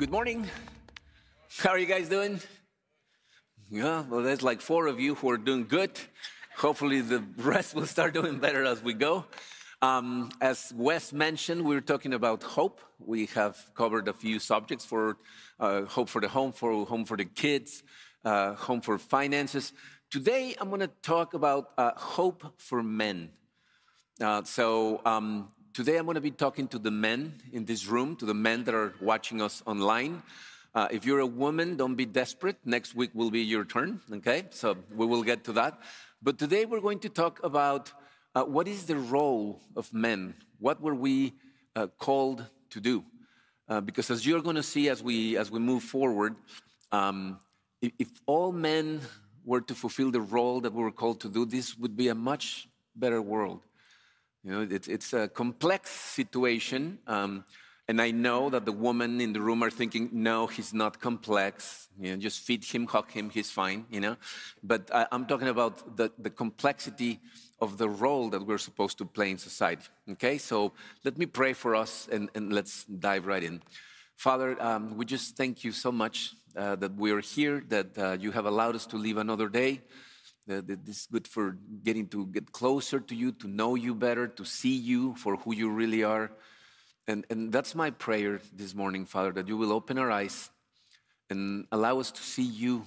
Good morning. How are you guys doing? Yeah, well, there's like four of you who are doing good. Hopefully, the rest will start doing better as we go. Um, as Wes mentioned, we are talking about hope. We have covered a few subjects for uh, hope for the home, for home for the kids, uh, home for finances. Today, I'm going to talk about uh, hope for men. Uh, so, um, today I'm going to be talking to the men in this room, to the men that are watching us online. Uh, if you're a woman, don't be desperate. Next week will be your turn, okay? So we will get to that. But today we're going to talk about uh, what is the role of men? What were we uh, called to do? Uh, because as you're going to see as we, as we move forward, um, if, if all men were to fulfill the role that we were called to do, this would be a much better world. You know, it, it's a complex situation. Um, and I know that the women in the room are thinking, no, he's not complex. You know, just feed him, hug him, he's fine, you know. But I, am talking about the, the complexity of the role that we're supposed to play in society. Okay, so let me pray for us and, and let's dive right in. Father, um, we just thank you so much uh, that we are here, that uh, you have allowed us to live another day. That this is good for getting to get closer to you, to know you better, to see you for who you really are. And, and that's my prayer this morning, Father, that you will open our eyes and allow us to see you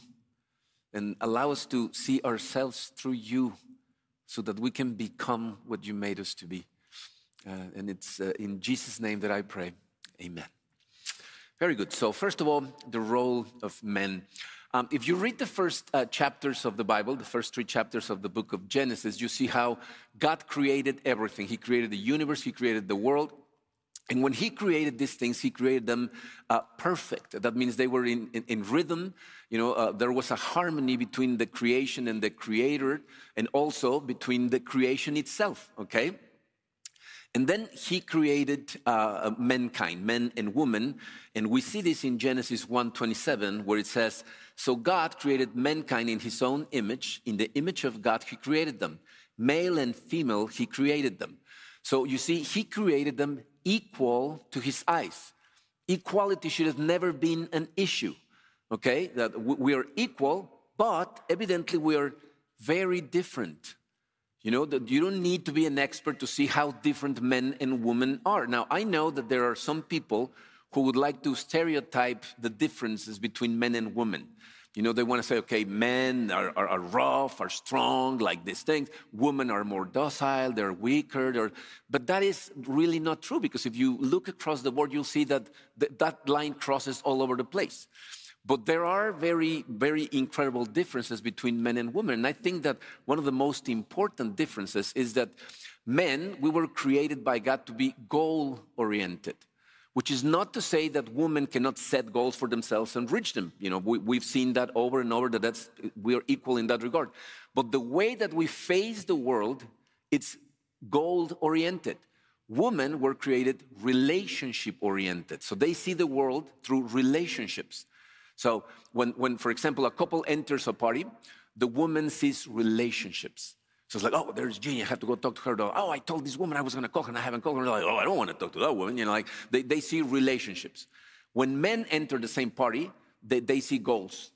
and allow us to see ourselves through you so that we can become what you made us to be. Uh, and it's uh, in Jesus' name that I pray. Amen. Very good. So, first of all, the role of men. Um, if you read the first uh, chapters of the Bible, the first three chapters of the book of Genesis, you see how God created everything. He created the universe, He created the world, and when he created these things, he created them uh, perfect. That means they were in, in, in rhythm. You know, uh, there was a harmony between the creation and the creator, and also between the creation itself, okay? And then he created uh, mankind, men and women, and we see this in Genesis 1:27, where it says, "So God created mankind in His own image; in the image of God He created them, male and female He created them." So you see, He created them equal to his eyes. Equality should have never been an issue, okay? That we are equal, but evidently we are very different. You know, that you don't need to be an expert to see how different men and women are. Now, I know that there are some people who would like to stereotype the differences between men and women. You know, they want to say, okay, men are, are, are, rough, are strong, like these things. Women are more docile, they're weaker. They're... But that is really not true because if you look across the board, you'll see that th- that line crosses all over the place. But there are very, very incredible differences between men and women. And I think that one of the most important differences is that men, we were created by God to be goal oriented which is not to say that women cannot set goals for themselves and reach them. You know, we, have seen that over and over that that's, we are equal in that regard. But the way that we face the world, it's goal oriented. Women were created relationship oriented. So they see the world through relationships. So when, when, for example, a couple enters a party, the woman sees relationships. So it's like, oh, there's Jeannie. I have to go talk to her. Oh, I told this woman I was going to call her and I haven't called her. They're like, oh, I don't want to talk to that woman. You know, like they, they see relationships. When men enter the same party, they, they see goals.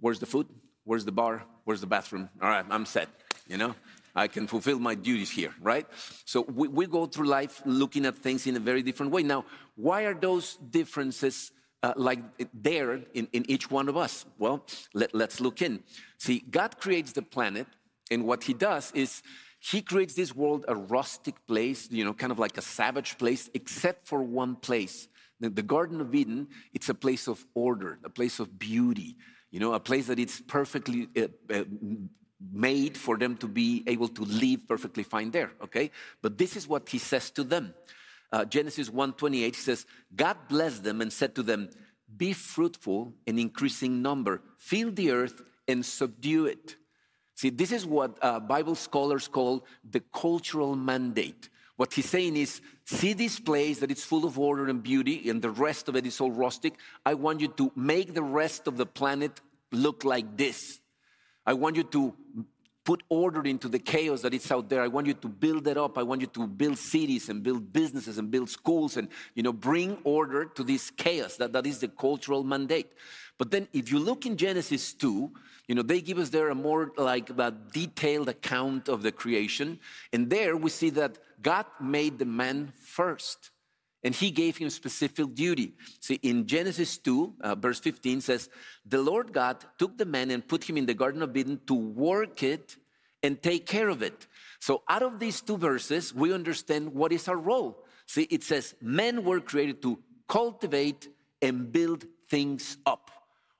Where's the food? Where's the bar? Where's the bathroom? All right, I'm set. You know, I can fulfill my duties here, right? So we, we go through life looking at things in a very different way. Now, why are those differences uh, like there in, in each one of us? Well, let, let's look in. See, God creates the planet and what he does is he creates this world a rustic place, you know, kind of like a savage place, except for one place. The, the Garden of Eden, it's a place of order, a place of beauty, you know, a place that it's perfectly uh, uh, made for them to be able to live perfectly fine there, okay? But this is what he says to them. Uh, Genesis 1:28 says, God blessed them and said to them, Be fruitful and increasing number, fill the earth and subdue it. See, this is what uh, Bible scholars call the cultural mandate. What he's saying is, see this place that it's full of order and beauty, and the rest of it is all rustic. I want you to make the rest of the planet look like this. I want you to put order into the chaos that is out there. I want you to build it up. I want you to build cities and build businesses and build schools and, you know, bring order to this chaos. That, that is the cultural mandate. But then if you look in Genesis 2, you know, they give us there a more like a detailed account of the creation. And there we see that God made the man first and he gave him specific duty. See, in Genesis 2, uh, verse 15 says, The Lord God took the man and put him in the Garden of Eden to work it and take care of it. So, out of these two verses, we understand what is our role. See, it says, Men were created to cultivate and build things up.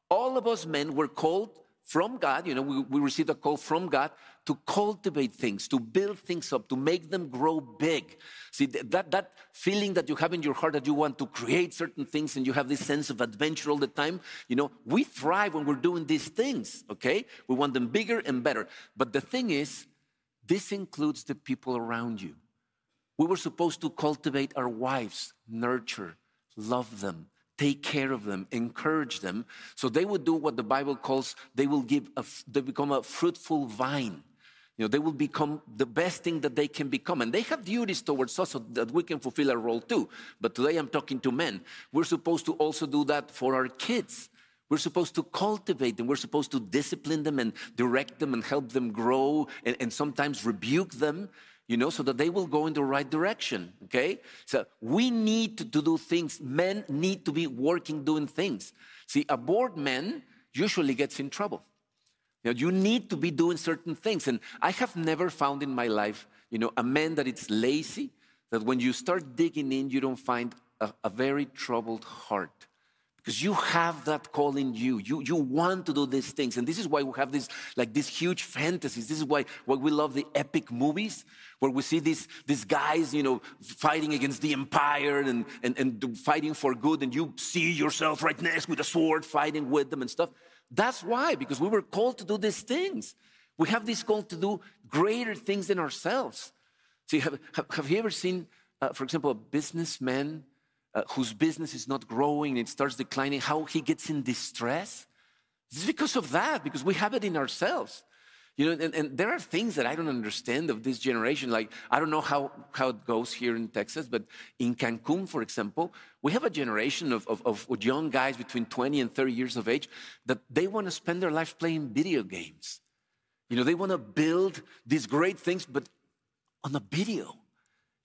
All of us men were called from God, you know, we, we received a call from God to cultivate things, to build things up, to make them grow big. See, that, that feeling that you have in your heart that you want to create certain things and you have this sense of adventure all the time, you know, we thrive when we're doing these things, okay? We want them bigger and better. But the thing is, this includes the people around you. We were supposed to cultivate our wives, nurture, love them, take care of them, encourage them, so they would do what the Bible calls they will give a, they become a fruitful vine. You know, they will become the best thing that they can become. And they have duties towards us so that we can fulfill our role too. But today I'm talking to men. We're supposed to also do that for our kids. We're supposed to cultivate them. We're supposed to discipline them and direct them and help them grow and, and sometimes rebuke them you know, so that they will go in the right direction, okay? So we need to, do things. Men need to be working doing things. See, a bored man usually gets in trouble. You, know, you need to be doing certain things. And I have never found in my life, you know, a man that it's lazy, that when you start digging in, you don't find a, a very troubled heart because you have that call in you. You, you want to do these things. And this is why we have this, like these huge fantasies. This is why, why we love the epic movies where we see these, these guys, you know, fighting against the empire and, and, and fighting for good. And you see yourself right next with a sword fighting with them and stuff. That's why, because we were called to do these things. We have this call to do greater things than ourselves. See, have, have, have you ever seen, uh, for example, a businessman uh, whose business is not growing, it starts declining, how he gets in distress. It's because of that, because we have it in ourselves. You know, and, and, there are things that I don't understand of this generation. Like, I don't know how, how it goes here in Texas, but in Cancun, for example, we have a generation of, of, of young guys between 20 and 30 years of age that they want to spend their life playing video games. You know, they want to build these great things, but on a video.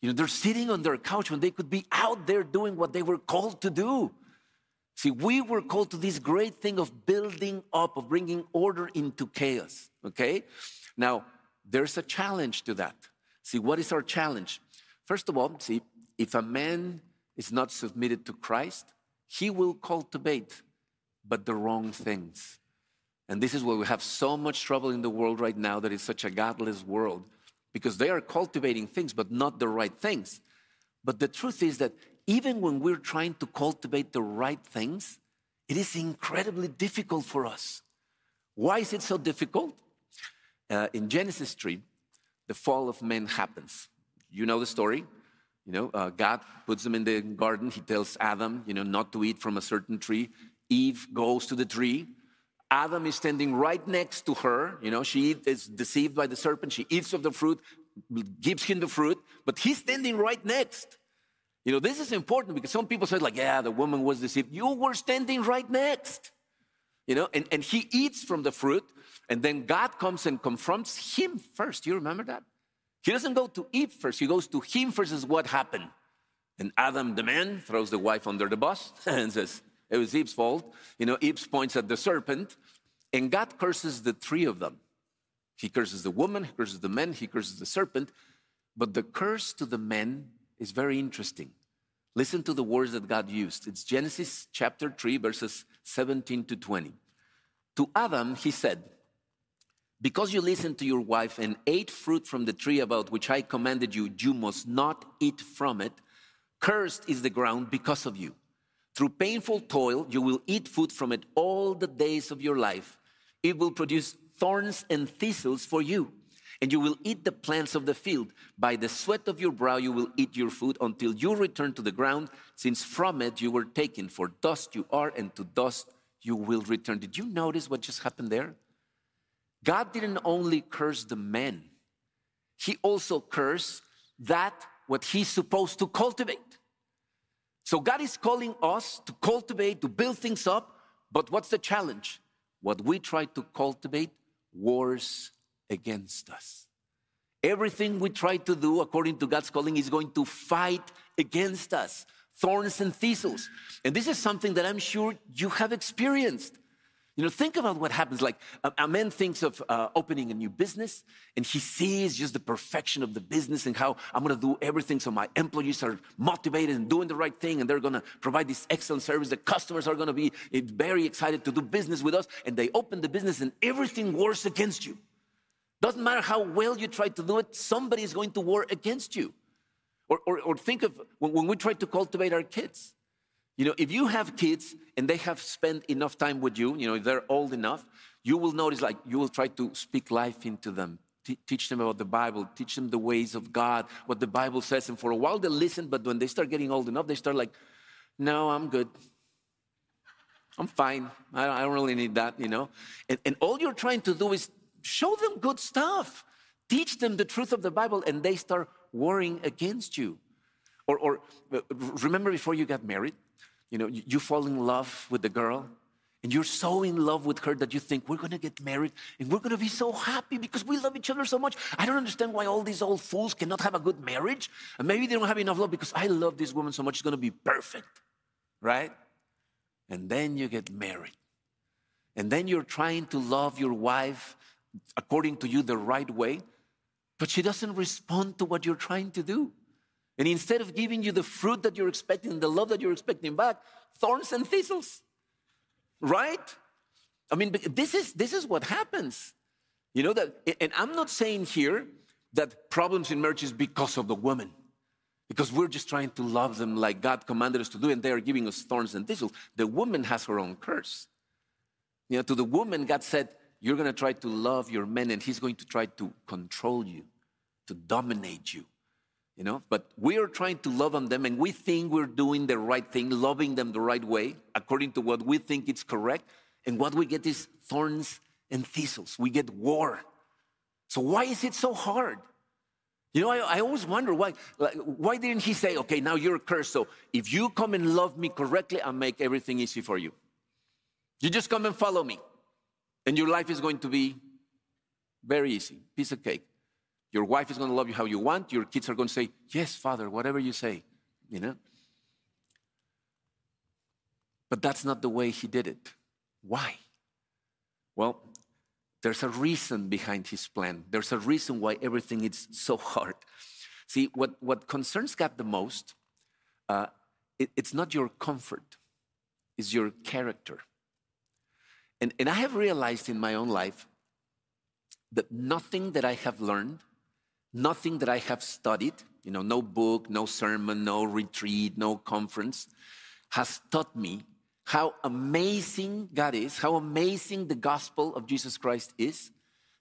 You know, they're sitting on their couch when they could be out there doing what they were called to do. See, we were called to this great thing of building up, of bringing order into chaos, okay? Now, there's a challenge to that. See, what is our challenge? First of all, see, if a man is not submitted to Christ, he will cultivate, but the wrong things. And this is why we have so much trouble in the world right now that is such a godless world because they are cultivating things, but not the right things. But the truth is that even when we're trying to cultivate the right things, it is incredibly difficult for us. Why is it so difficult? Uh, in Genesis 3, the fall of man happens. You know the story. You know, uh, God puts them in the garden. He tells Adam, you know, not to eat from a certain tree. Eve goes to the tree. Adam is standing right next to her. You know, she is deceived by the serpent. She eats of the fruit, gives him the fruit, but he's standing right next. You know, this is important because some people say, like, yeah, the woman was deceived. You were standing right next. You know, and, and he eats from the fruit, and then God comes and confronts him first. You remember that? He doesn't go to Eve first, he goes to him first, is what happened. And Adam, the man, throws the wife under the bus and says, it was Eve's fault. You know, Eve points at the serpent, and God curses the three of them. He curses the woman, he curses the man, he curses the serpent. But the curse to the men is very interesting. Listen to the words that God used. It's Genesis chapter 3, verses 17 to 20. To Adam, he said, Because you listened to your wife and ate fruit from the tree about which I commanded you, you must not eat from it. Cursed is the ground because of you. Through painful toil, you will eat food from it all the days of your life. It will produce thorns and thistles for you, and you will eat the plants of the field. By the sweat of your brow, you will eat your food until you return to the ground, since from it you were taken. For dust you are, and to dust you will return. Did you notice what just happened there? God didn't only curse the men, He also cursed that what He's supposed to cultivate. So God is calling us to cultivate, to build things up, but what's the challenge? What we try to cultivate wars against us. Everything we try to do according to God's calling is going to fight against us thorns and thistles. And this is something that I'm sure you have experienced. You know, think about what happens. Like a, man thinks of uh, opening a new business, and he sees just the perfection of the business and how I'm going to do everything so my employees are motivated and doing the right thing, and they're going to provide this excellent service. The customers are going to be eh, very excited to do business with us, and they open the business, and everything wars against you. Doesn't matter how well you try to do it, somebody is going to war against you. Or, or, or think of when, when we try to cultivate our kids. You know, if you have kids and they have spent enough time with you, you know, if they're old enough, you will notice like you will try to speak life into them, T- teach them about the Bible, teach them the ways of God, what the Bible says. And for a while they listen, but when they start getting old enough, they start like, no, I'm good. I'm fine. I don't, really need that, you know. And, and all you're trying to do is show them good stuff. Teach them the truth of the Bible, and they start warring against you. Or, or uh, remember before you got married, you know, you, fall in love with the girl, and you're so in love with her that you think we're gonna get married and we're gonna be so happy because we love each other so much. I don't understand why all these old fools cannot have a good marriage. And maybe they don't have enough love because I love this woman so much, it's gonna be perfect, right? And then you get married. And then you're trying to love your wife according to you the right way, but she doesn't respond to what you're trying to do. And instead of giving you the fruit that you're expecting, the love that you're expecting back, thorns and thistles. Right? I mean, this is, this is what happens. You know that, and I'm not saying here that problems in marriage is because of the woman, because we're just trying to love them like God commanded us to do, and they are giving us thorns and thistles. The woman has her own curse. You know, to the woman, God said, you're going to try to love your men, and he's going to try to control you, to dominate you. You know, but we are trying to love on them, and we think we're doing the right thing, loving them the right way, according to what we think is correct. And what we get is thorns and thistles. We get war. So why is it so hard? You know, I, I always wonder why. Like, why didn't he say, "Okay, now you're cursed, so if you come and love me correctly, I'll make everything easy for you. You just come and follow me." And your life is going to be very easy, piece of cake. Your wife is going to love you how you want. Your kids are going to say, Yes, Father, whatever you say, you know? But that's not the way he did it. Why? Well, there's a reason behind his plan. There's a reason why everything is so hard. See, what, what concerns God the most, uh, it, it's not your comfort, it's your character. And, and I have realized in my own life that nothing that I have learned, nothing that I have studied, you know, no book, no sermon, no retreat, no conference, has taught me how amazing God is, how amazing the gospel of Jesus Christ is,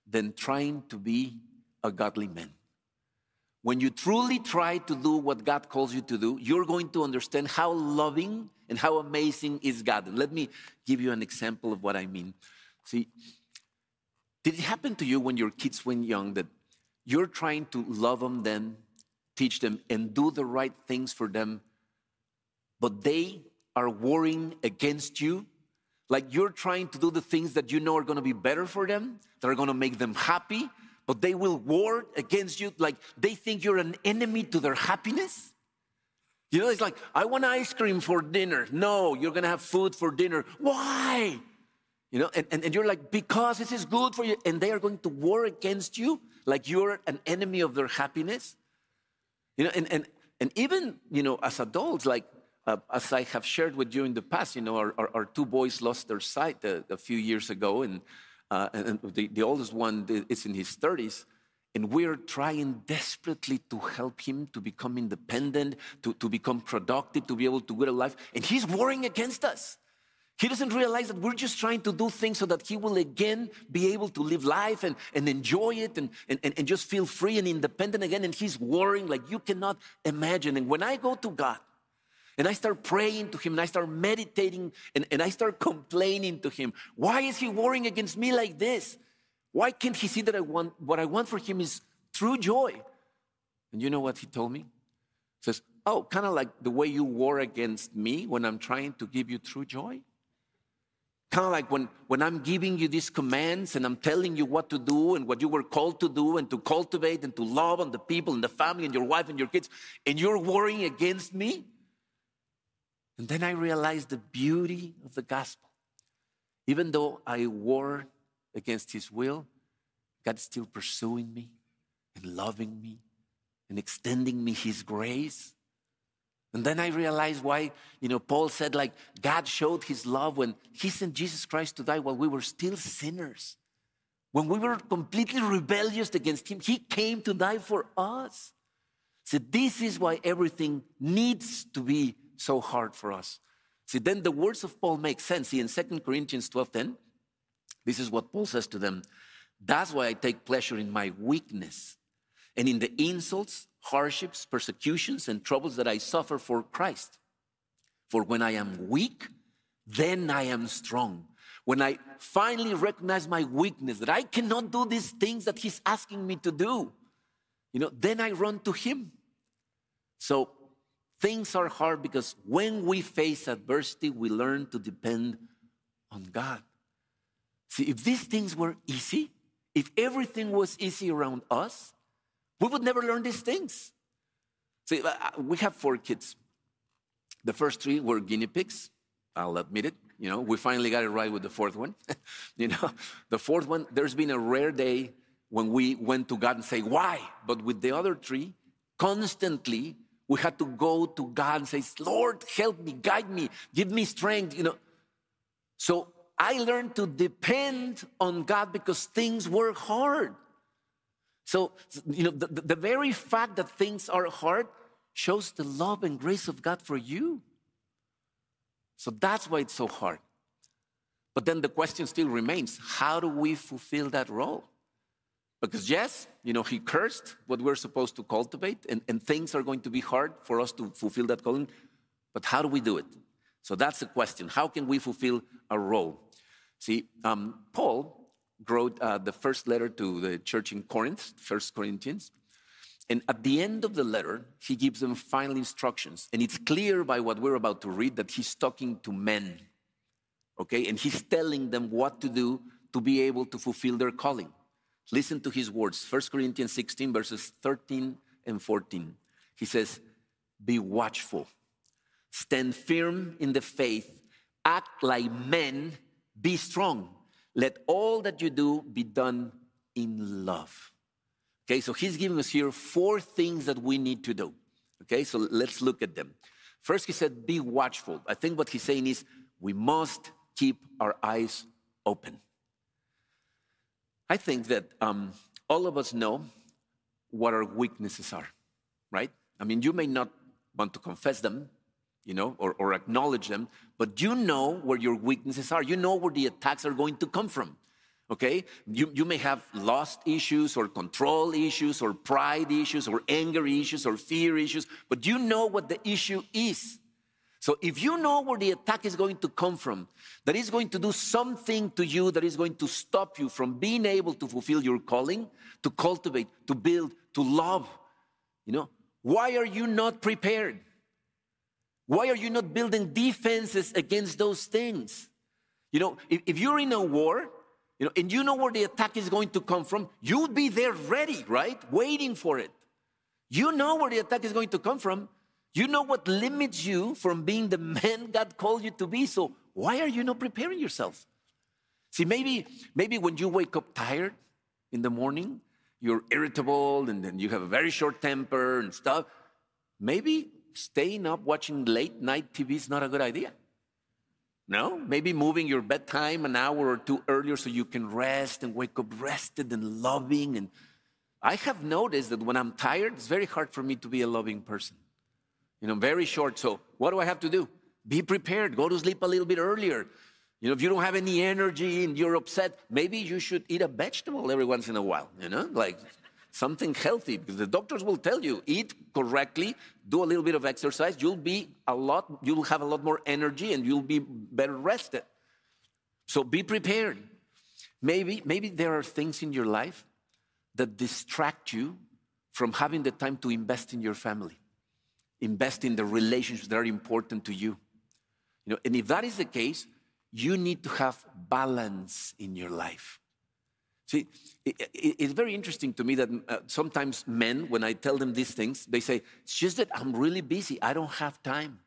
than trying to be a godly man. When you truly try to do what God calls you to do, you're going to understand how loving and how amazing is God. And let me give you an example of what I mean. See, did it happen to you when your kids were young that you're trying to love them then, teach them, and do the right things for them, but they are warring against you? Like you're trying to do the things that you know are going to be better for them, that are going to make them happy, but they will war against you like they think you're an enemy to their happiness. You know, it's like, I want ice cream for dinner. No, you're gonna have food for dinner. Why? You know, and, and, and, you're like, because this is good for you. And they are going to war against you like you're an enemy of their happiness. You know, and, and, and even, you know, as adults, like uh, as I have shared with you in the past, you know, our, our, our two boys lost their sight a, a few years ago. And uh, and the, the oldest one is in his 30s. And we're trying desperately to help him to become independent, to, to become productive, to be able to get a life. And he's warring against us. He doesn't realize that we're just trying to do things so that he will again be able to live life and, and enjoy it and, and, and just feel free and independent again. And he's worrying like you cannot imagine. And when I go to God and I start praying to him and I start meditating and, and I start complaining to him. Why is he warring against me like this? Why can't he see that I want what I want for him is true joy? And you know what he told me? He says, Oh, kind of like the way you war against me when I'm trying to give you true joy. Kind of like when, when I'm giving you these commands and I'm telling you what to do and what you were called to do and to cultivate and to love on the people and the family and your wife and your kids, and you're warring against me. And then I realized the beauty of the gospel. Even though I war against his will, God's still pursuing me and loving me and extending me his grace. And then I realized why, you know, Paul said, like, God showed his love when he sent Jesus Christ to die while we were still sinners. When we were completely rebellious against him, he came to die for us. So, this is why everything needs to be so hard for us. See, then the words of Paul make sense. See, in 2 Corinthians 12 10, this is what Paul says to them. That's why I take pleasure in my weakness and in the insults, hardships, persecutions, and troubles that I suffer for Christ. For when I am weak, then I am strong. When I finally recognize my weakness, that I cannot do these things that He's asking me to do, you know, then I run to Him. So things are hard because when we face adversity, we learn to depend on God. See, if these things were easy, if everything was easy around us, we would never learn these things. See, uh, we have four kids. The first three were guinea pigs. I'll admit it. You know, we finally got it right with the fourth one. you know, the fourth one, there's been a rare day when we went to God and say, why? But with the other three, constantly we had to go to God and say, Lord, help me, guide me, give me strength, you know. So I learned to depend on God because things were hard. So, you know, the, the very fact that things are hard shows the love and grace of God for you. So that's why it's so hard. But then the question still remains how do we fulfill that role? Because, yes, you know, he cursed what we're supposed to cultivate, and, and things are going to be hard for us to fulfill that calling. But how do we do it? So that's the question. How can we fulfill a role? See, um, Paul wrote uh, the first letter to the church in Corinth, First Corinthians. And at the end of the letter, he gives them final instructions. And it's clear by what we're about to read that he's talking to men. Okay? And he's telling them what to do to be able to fulfill their calling. Listen to his words 1 Corinthians 16, verses 13 and 14. He says, Be watchful, stand firm in the faith, act like men, be strong let all that you do be done in love. Okay, so he's giving us here four things that we need to do. Okay, so let's look at them. First, he said, be watchful. I think what he's saying is we must keep our eyes open. I think that um, all of us know what our weaknesses are, right? I mean, you may not want to confess them, you know, or, or acknowledge them, but you know where your weaknesses are. You know where the attacks are going to come from. Okay? You, you may have lost issues or control issues or pride issues or anger issues or fear issues, but you know what the issue is. So if you know where the attack is going to come from, that is going to do something to you that is going to stop you from being able to fulfill your calling, to cultivate, to build, to love, you know, why are you not prepared? Why are you not building defenses against those things? You know, if, if you're in a war, you know, and you know where the attack is going to come from, you would be there ready, right? Waiting for it. You know where the attack is going to come from. You know what limits you from being the man God called you to be. So why are you not preparing yourself? See, maybe, maybe when you wake up tired in the morning, you're irritable and then you have a very short temper and stuff. Maybe staying up watching late night TV is not a good idea. No, maybe moving your bedtime an hour or two earlier so you can rest and wake up rested and loving. And I have noticed that when I'm tired, it's very hard for me to be a loving person. You know, very short. So, what do I have to do? Be prepared. Go to sleep a little bit earlier. You know, if you don't have any energy and you're upset, maybe you should eat a vegetable every once in a while, you know, like something healthy because the doctors will tell you eat correctly do a little bit of exercise you'll be a lot you'll have a lot more energy and you'll be better rested so be prepared Maybe, maybe there are things in your life that distract you from having the time to invest in your family, invest in the relationships that are important to you. You know, and if that is the case, you need to have balance in your life. See, it's very interesting to me that uh, sometimes men, when I tell them these things, they say, It's just that I'm really busy. I don't have time.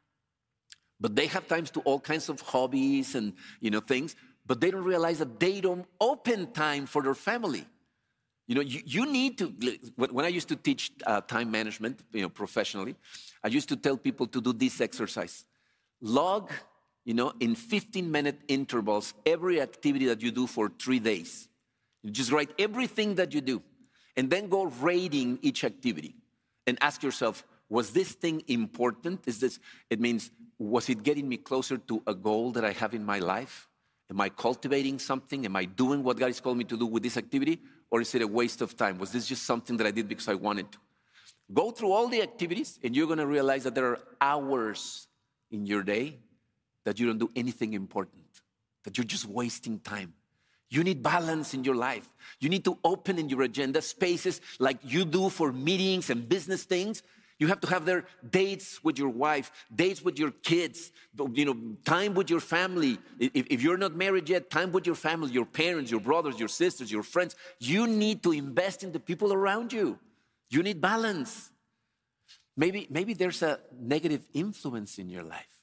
But they have times to all kinds of hobbies and you know things, but they don't realize that they don't open time for their family. You know, you, you need to, when I used to teach uh, time management, you know, professionally, I used to tell people to do this exercise. Log, you know, in 15 minute intervals, every activity that you do for three days. You just write everything that you do and then go rating each activity and ask yourself, was this thing important? Is this, it means, was it getting me closer to a goal that I have in my life? Am I cultivating something? Am I doing what God has called me to do with this activity? Or is it a waste of time? Was this just something that I did because I wanted to? Go through all the activities, and you're going to realize that there are hours in your day that you don't do anything important, that you're just wasting time. You need balance in your life. You need to open in your agenda spaces like you do for meetings and business things. You have to have their dates with your wife, dates with your kids, you know, time with your family. If, if, you're not married yet, time with your family, your parents, your brothers, your sisters, your friends. You need to invest in the people around you. You need balance. Maybe, maybe there's a negative influence in your life.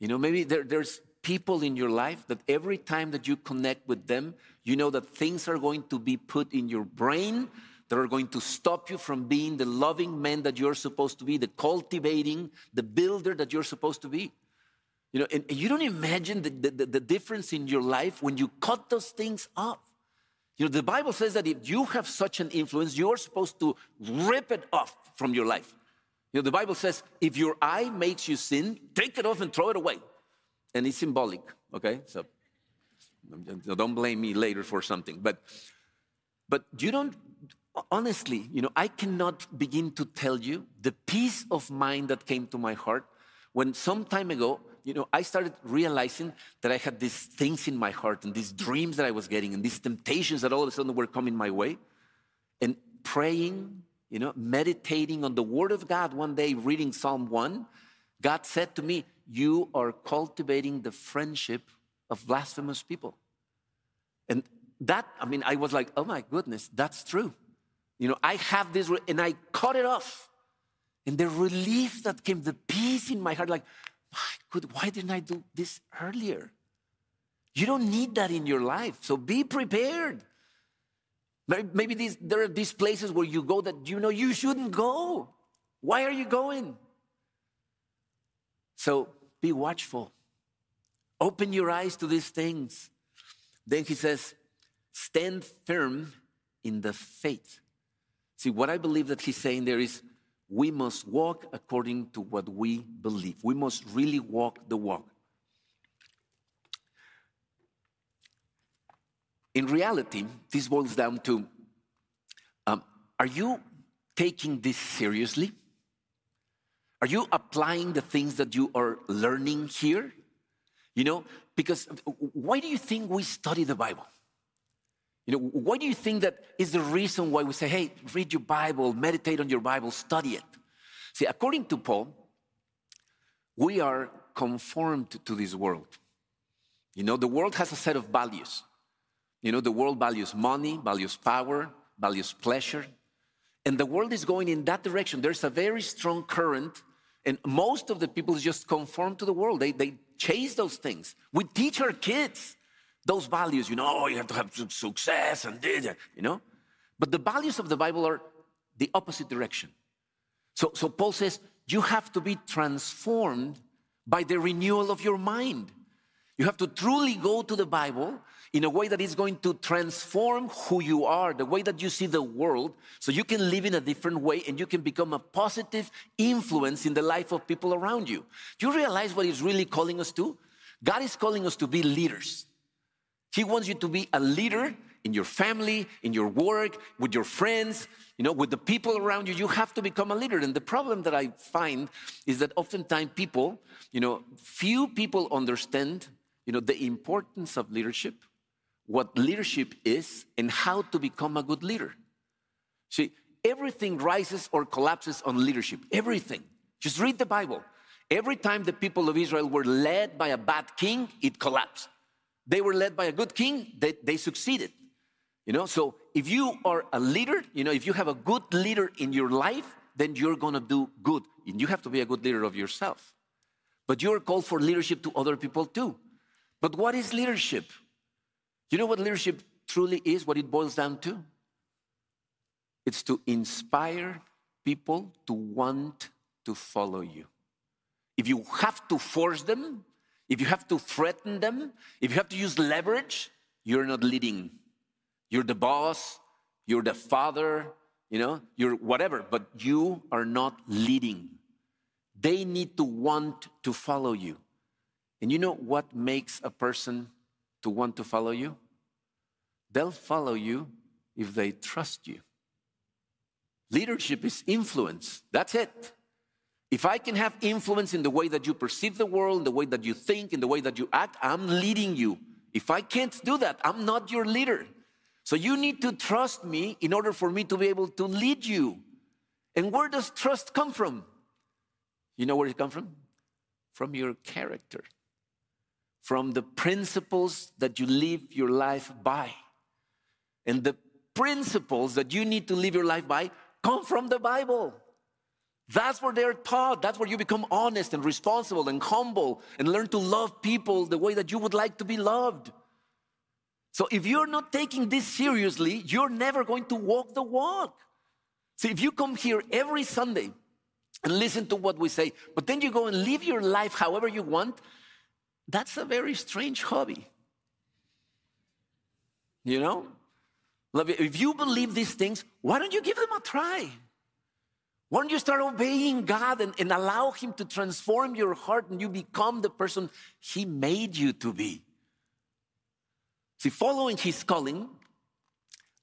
You know, maybe there, there's people in your life that every time that you connect with them, you know that things are going to be put in your brain that are going to stop you from being the loving man that you're supposed to be, the cultivating, the builder that you're supposed to be. You know, and you don't imagine the, the, the difference in your life when you cut those things off. You know, the Bible says that if you have such an influence, you're supposed to rip it off from your life. You know, the Bible says if your eye makes you sin, take it off and throw it away and it's symbolic, okay? So don't blame me later for something. But but you don't honestly, you know, I cannot begin to tell you the peace of mind that came to my heart when some time ago, you know, I started realizing that I had these things in my heart and these dreams that I was getting and these temptations that all of a sudden were coming my way. And praying, you know, meditating on the word of God one day, reading Psalm 1, God said to me, You are cultivating the friendship of blasphemous people. And that, I mean, I was like, Oh my goodness, that's true. You know, I have this, and I cut it off. And the relief that came, the peace in my heart, like, my good, why didn't I do this earlier? You don't need that in your life. So be prepared. Maybe these, there are these places where you go that you know you shouldn't go. Why are you going? So be watchful. Open your eyes to these things. Then he says, stand firm in the faith. See, what I believe that he's saying there is we must walk according to what we believe. We must really walk the walk. In reality, this boils down to um, are you taking this seriously? Are you applying the things that you are learning here? You know, because why do you think we study the Bible? You know, why do you think that is the reason why we say, hey, read your Bible, meditate on your Bible, study it? See, according to Paul, we are conformed to this world. You know, the world has a set of values. You know, the world values money, values power, values pleasure. And the world is going in that direction. There's a very strong current and most of the people just conform to the world. They, they chase those things. We teach our kids those values, you know, oh, you have to have success and this, you know. But the values of the Bible are the opposite direction. So, so Paul says, you have to be transformed by the renewal of your mind. You have to truly go to the Bible in a way that is going to transform who you are, the way that you see the world, so you can live in a different way and you can become a positive influence in the life of people around you. Do you realize what He's really calling us to? God is calling us to be leaders. He wants you to be a leader in your family, in your work, with your friends, you know, with the people around you. You have to become a leader. And the problem that I find is that oftentimes people, you know, few people understand, you know, the importance of leadership what leadership is and how to become a good leader. See, everything rises or collapses on leadership. Everything. Just read the Bible. Every time the people of Israel were led by a bad king, it collapsed. They were led by a good king, they, they succeeded. You know, so if you are a leader, you know, if you have a good leader in your life, then you're gonna do good. And you have to be a good leader of yourself. But you're called for leadership to other people too. But what is leadership? You know what leadership truly is, what it boils down to? It's to inspire people to want to follow you. If you have to force them, if you have to threaten them, if you have to use leverage, you're not leading. You're the boss, you're the father, you know, you're whatever, but you are not leading. They need to want to follow you. And you know what makes a person to want to follow you? They'll follow you if they trust you. Leadership is influence. That's it. If I can have influence in the way that you perceive the world, in the way that you think, in the way that you act, I'm leading you. If I can't do that, I'm not your leader. So you need to trust me in order for me to be able to lead you. And where does trust come from? You know where it comes from? From your character, from the principles that you live your life by. And the principles that you need to live your life by come from the Bible. That's where they're taught. That's where you become honest and responsible and humble and learn to love people the way that you would like to be loved. So if you're not taking this seriously, you're never going to walk the walk. See, if you come here every Sunday and listen to what we say, but then you go and live your life however you want, that's a very strange hobby. You know? If you believe these things, why don't you give them a try? Why don't you start obeying God and, and allow Him to transform your heart and you become the person He made you to be? See, following His calling,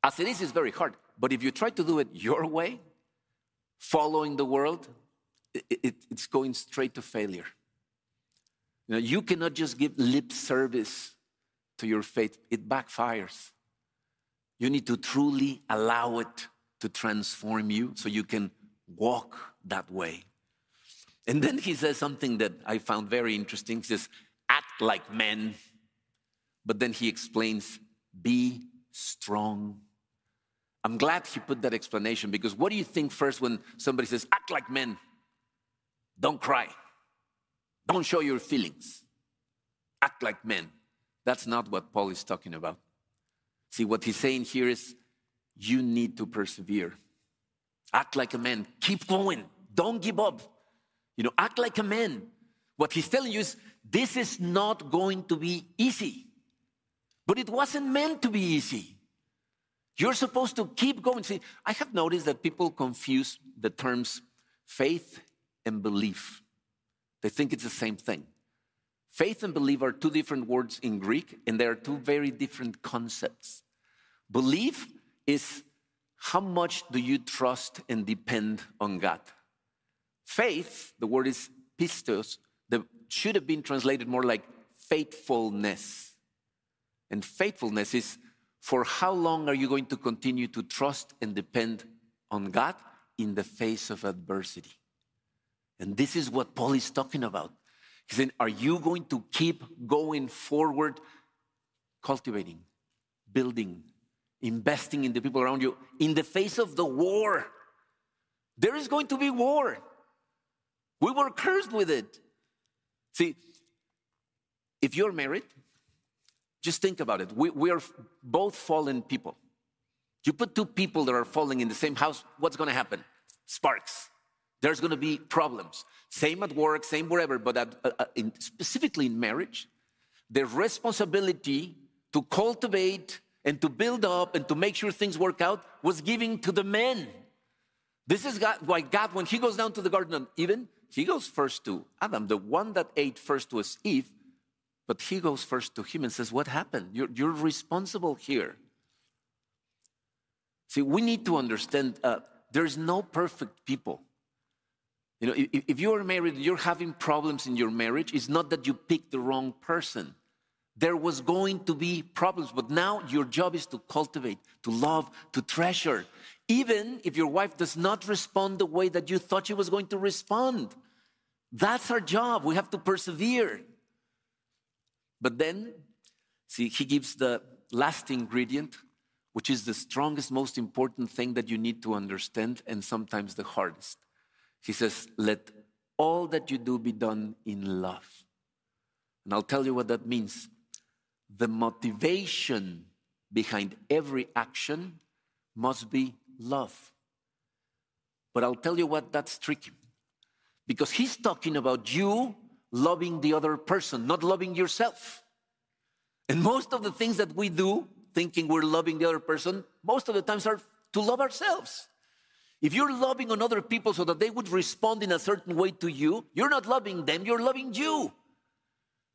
as it is, is very hard. But if you try to do it your way, following the world, it, it, it's going straight to failure. You, know, you cannot just give lip service to your faith, it backfires. You need to truly allow it to transform you so you can walk that way. And then he says something that I found very interesting. He says, act like men. But then he explains, be strong. I'm glad he put that explanation because what do you think first when somebody says, act like men? Don't cry. Don't show your feelings. Act like men. That's not what Paul is talking about. See, what he's saying here is you need to persevere. Act like a man. Keep going. Don't give up. You know, act like a man. What he's telling you is this is not going to be easy. But it wasn't meant to be easy. You're supposed to keep going. See, I have noticed that people confuse the terms faith and belief. They think it's the same thing. Faith and belief are two different words in Greek, and they are two very different concepts. Belief is how much do you trust and depend on God? Faith, the word is pistos, that should have been translated more like faithfulness. And faithfulness is for how long are you going to continue to trust and depend on God in the face of adversity? And this is what Paul is talking about. He said, Are you going to keep going forward, cultivating, building, investing in the people around you in the face of the war. There is going to be war. We were cursed with it. See, if you're married, just think about it. We, we are both fallen people. You put two people that are falling in the same house, what's going to happen? Sparks. There's going to be problems. Same at work, same wherever, but at, uh, in, specifically in marriage, the responsibility to cultivate and to build up and to make sure things work out was given to the men. This is God, why God, when He goes down to the Garden of Eden, He goes first to Adam. The one that ate first was Eve, but He goes first to him and says, What happened? You're, you're responsible here. See, we need to understand uh, there's no perfect people. You know, if, if you are married, you're having problems in your marriage, it's not that you picked the wrong person. there was going to be problems, but now your job is to cultivate, to love, to treasure, even if your wife does not respond the way that you thought she was going to respond. That's our job. We have to persevere. But then, see, he gives the last ingredient, which is the strongest, most important thing that you need to understand, and sometimes the hardest. He says, Let all that you do be done in love. And I'll tell you what that means. The motivation behind every action must be love. But I'll tell you what, that's tricky. Because he's talking about you loving the other person, not loving yourself. And most of the things that we do, thinking we're loving the other person, most of the times are to love ourselves. If you're loving on other people so that they would respond in a certain way to you, you're not loving them, you're loving you.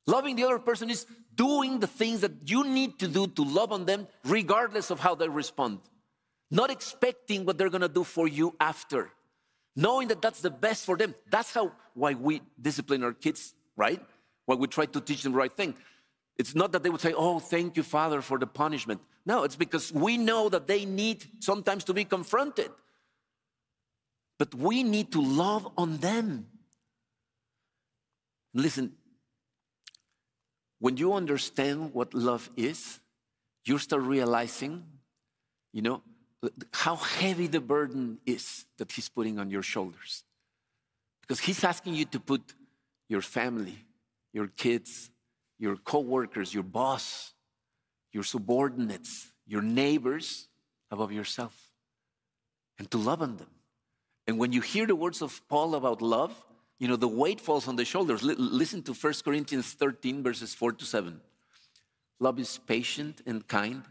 Loving the other person is doing the things that you need to do to love on them, regardless of how they respond. Not expecting what they're gonna do for you after. Knowing that that's the best for them. That's how why we discipline our kids, right? Why we try to teach them the right thing. It's not that they would say, Oh, thank you, Father, for the punishment. No, it's because we know that they need sometimes to be confronted. But we need to love on them. Listen, when you understand what love is, you start realizing, you know, how heavy the burden is that He's putting on your shoulders. Because He's asking you to put your family, your kids, your coworkers, your boss, your subordinates, your neighbors above yourself, and to love on them. And when you hear the words of Paul about love, you know, the weight falls on the shoulders. listen to 1 Corinthians 13, verses 4 to 7. Love is patient and kind.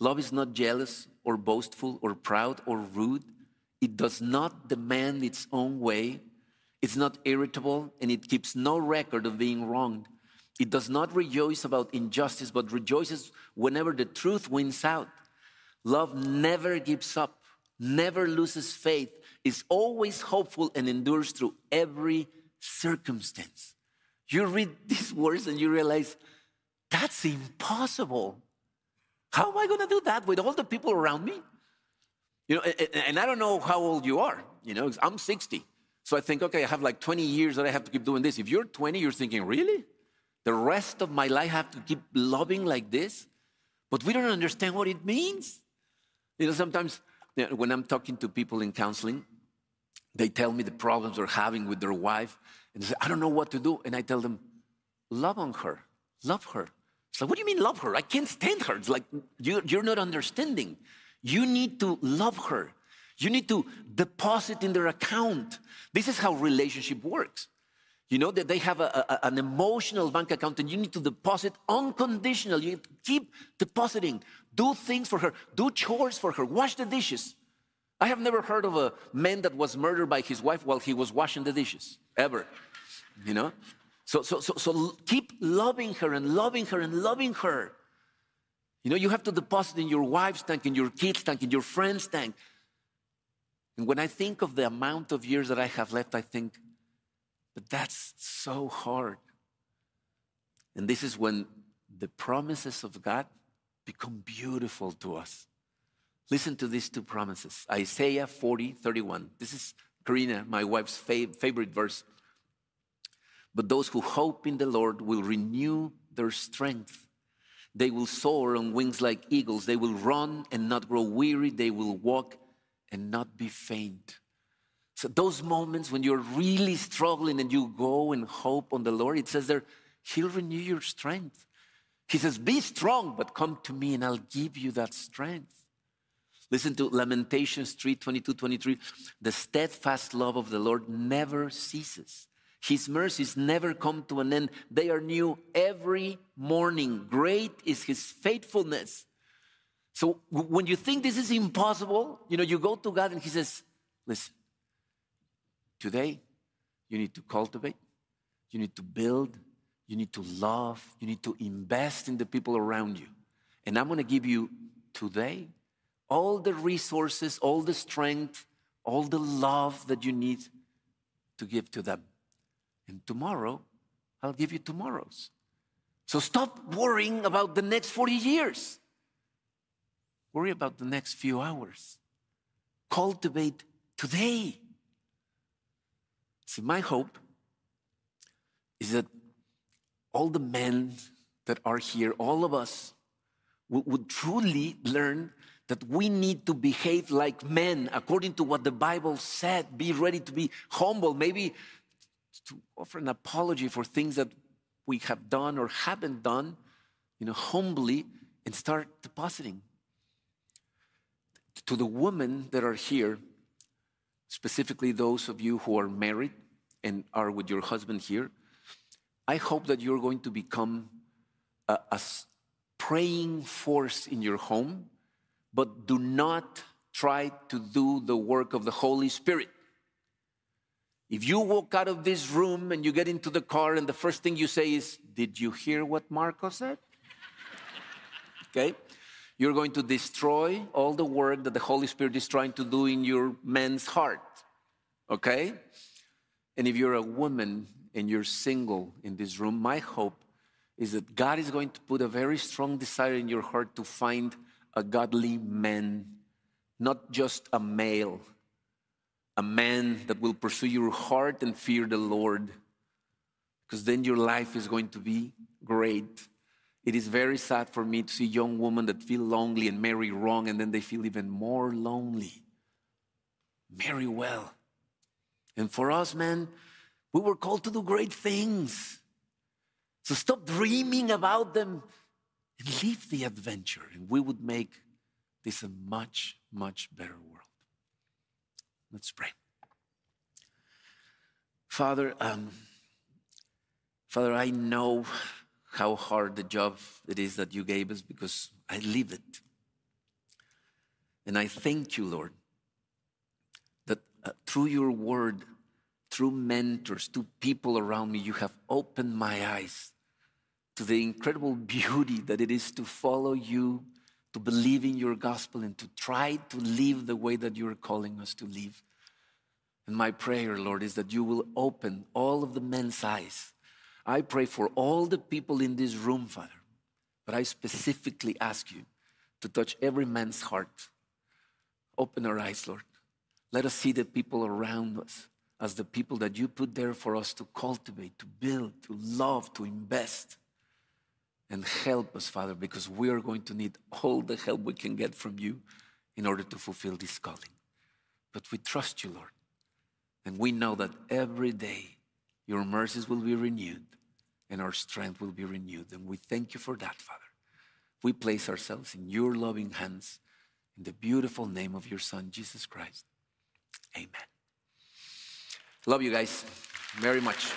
Love is not jealous or boastful or proud or rude. It does not demand its own way. It's not irritable and it keeps no record of being wronged. It does not rejoice about injustice, but rejoices whenever the truth wins out. Love never gives up, never loses faith, is always hopeful, and endures through every circumstance. You read these words and you realize that's impossible. How am I going to do that with all the people around me? You know, and I don't know how old you are. You know, I'm 60. So I think, okay, I have like 20 years that I have to keep doing this. If you're 20, you're thinking, really? The rest of my life I have to keep loving like this? But we don't understand what it means. You know, sometimes when I'm talking to people in counseling, they tell me the problems they're having with their wife, and they say, I don't know what to do. And I tell them, love on her, love her. It's like, what do you mean love her? I can't stand her. It's like, you, you're not understanding. You need to love her. You need to deposit in their account. This is how relationship works. You know that they have a, a, an emotional bank account and you need to deposit unconditionally. You keep depositing. Do things for her. Do chores for her. Wash the dishes. I have never heard of a man that was murdered by his wife while he was washing the dishes, ever. You know? So, so, so, so keep loving her and loving her and loving her. You know, you have to deposit in your wife's tank, in your kids' tank, in your friend's tank. And when I think of the amount of years that I have left, I think, but that's so hard. And this is when the promises of God become beautiful to us. Listen to these two promises Isaiah 40, 31. This is Karina, my wife's fav- favorite verse. But those who hope in the Lord will renew their strength. They will soar on wings like eagles. They will run and not grow weary. They will walk and not be faint. So, those moments when you're really struggling and you go and hope on the Lord, it says there, He'll renew your strength. He says, Be strong, but come to me and I'll give you that strength. Listen to Lamentations 3 22 23. The steadfast love of the Lord never ceases. His mercies never come to an end. They are new every morning. Great is his faithfulness. So when you think this is impossible, you know, you go to God and he says, listen, Today, you need to cultivate, you need to build, you need to love, you need to invest in the people around you. And I'm going to give you today all the resources, all the strength, all the love that you need to give to them. And tomorrow, I'll give you tomorrow's. So stop worrying about the next 40 years. Worry about the next few hours. Cultivate today. See, my hope is that all the men that are here, all of us, would, truly learn that we need to behave like men according to what the Bible said. Be ready to be humble, maybe to offer an apology for things that we have done or haven't done, you know, humbly and start depositing. To the women that are here, specifically those of you who are married and are with your husband here, I hope that you're going to become a, a praying force in your home, but do not try to do the work of the Holy Spirit. If you walk out of this room and you get into the car and the first thing you say is, Did you hear what Marco said? okay? You're going to destroy all the work that the Holy Spirit is trying to do in your man's heart. Okay? And if you're a woman and you're single in this room, my hope is that God is going to put a very strong desire in your heart to find a godly man, not just a male a man that will pursue your heart and fear the Lord, because then your life is going to be great. It is very sad for me to see young women that feel lonely and marry wrong, and then they feel even more lonely. Marry well. And for us, man, we were called to do great things. So stop dreaming about them and live the adventure, and we would make this a much, much better world. Let's pray. Father, um, Father, I know how hard the job it is that you gave us because I live it. And I thank you, Lord, that uh, through your word, through mentors, to people around me, you have opened my eyes to the incredible beauty that it is to follow you to believe in your gospel and to try to live the way that you're calling us to live. And my prayer, Lord, is that you will open all of the men's eyes. I pray for all the people in this room, Father, but I specifically ask you to touch every man's heart. Open our eyes, Lord. Let us see the people around us as the people that you put there for us to cultivate, to build, to love, to invest and help us, Father, because we are going to need all the help we can get from you in order to fulfill this calling. But we trust you, Lord. And we know that every day your mercies will be renewed and our strength will be renewed. And we thank you for that, Father. We place ourselves in your loving hands in the beautiful name of your Son, Jesus Christ. Amen. Love you guys very much.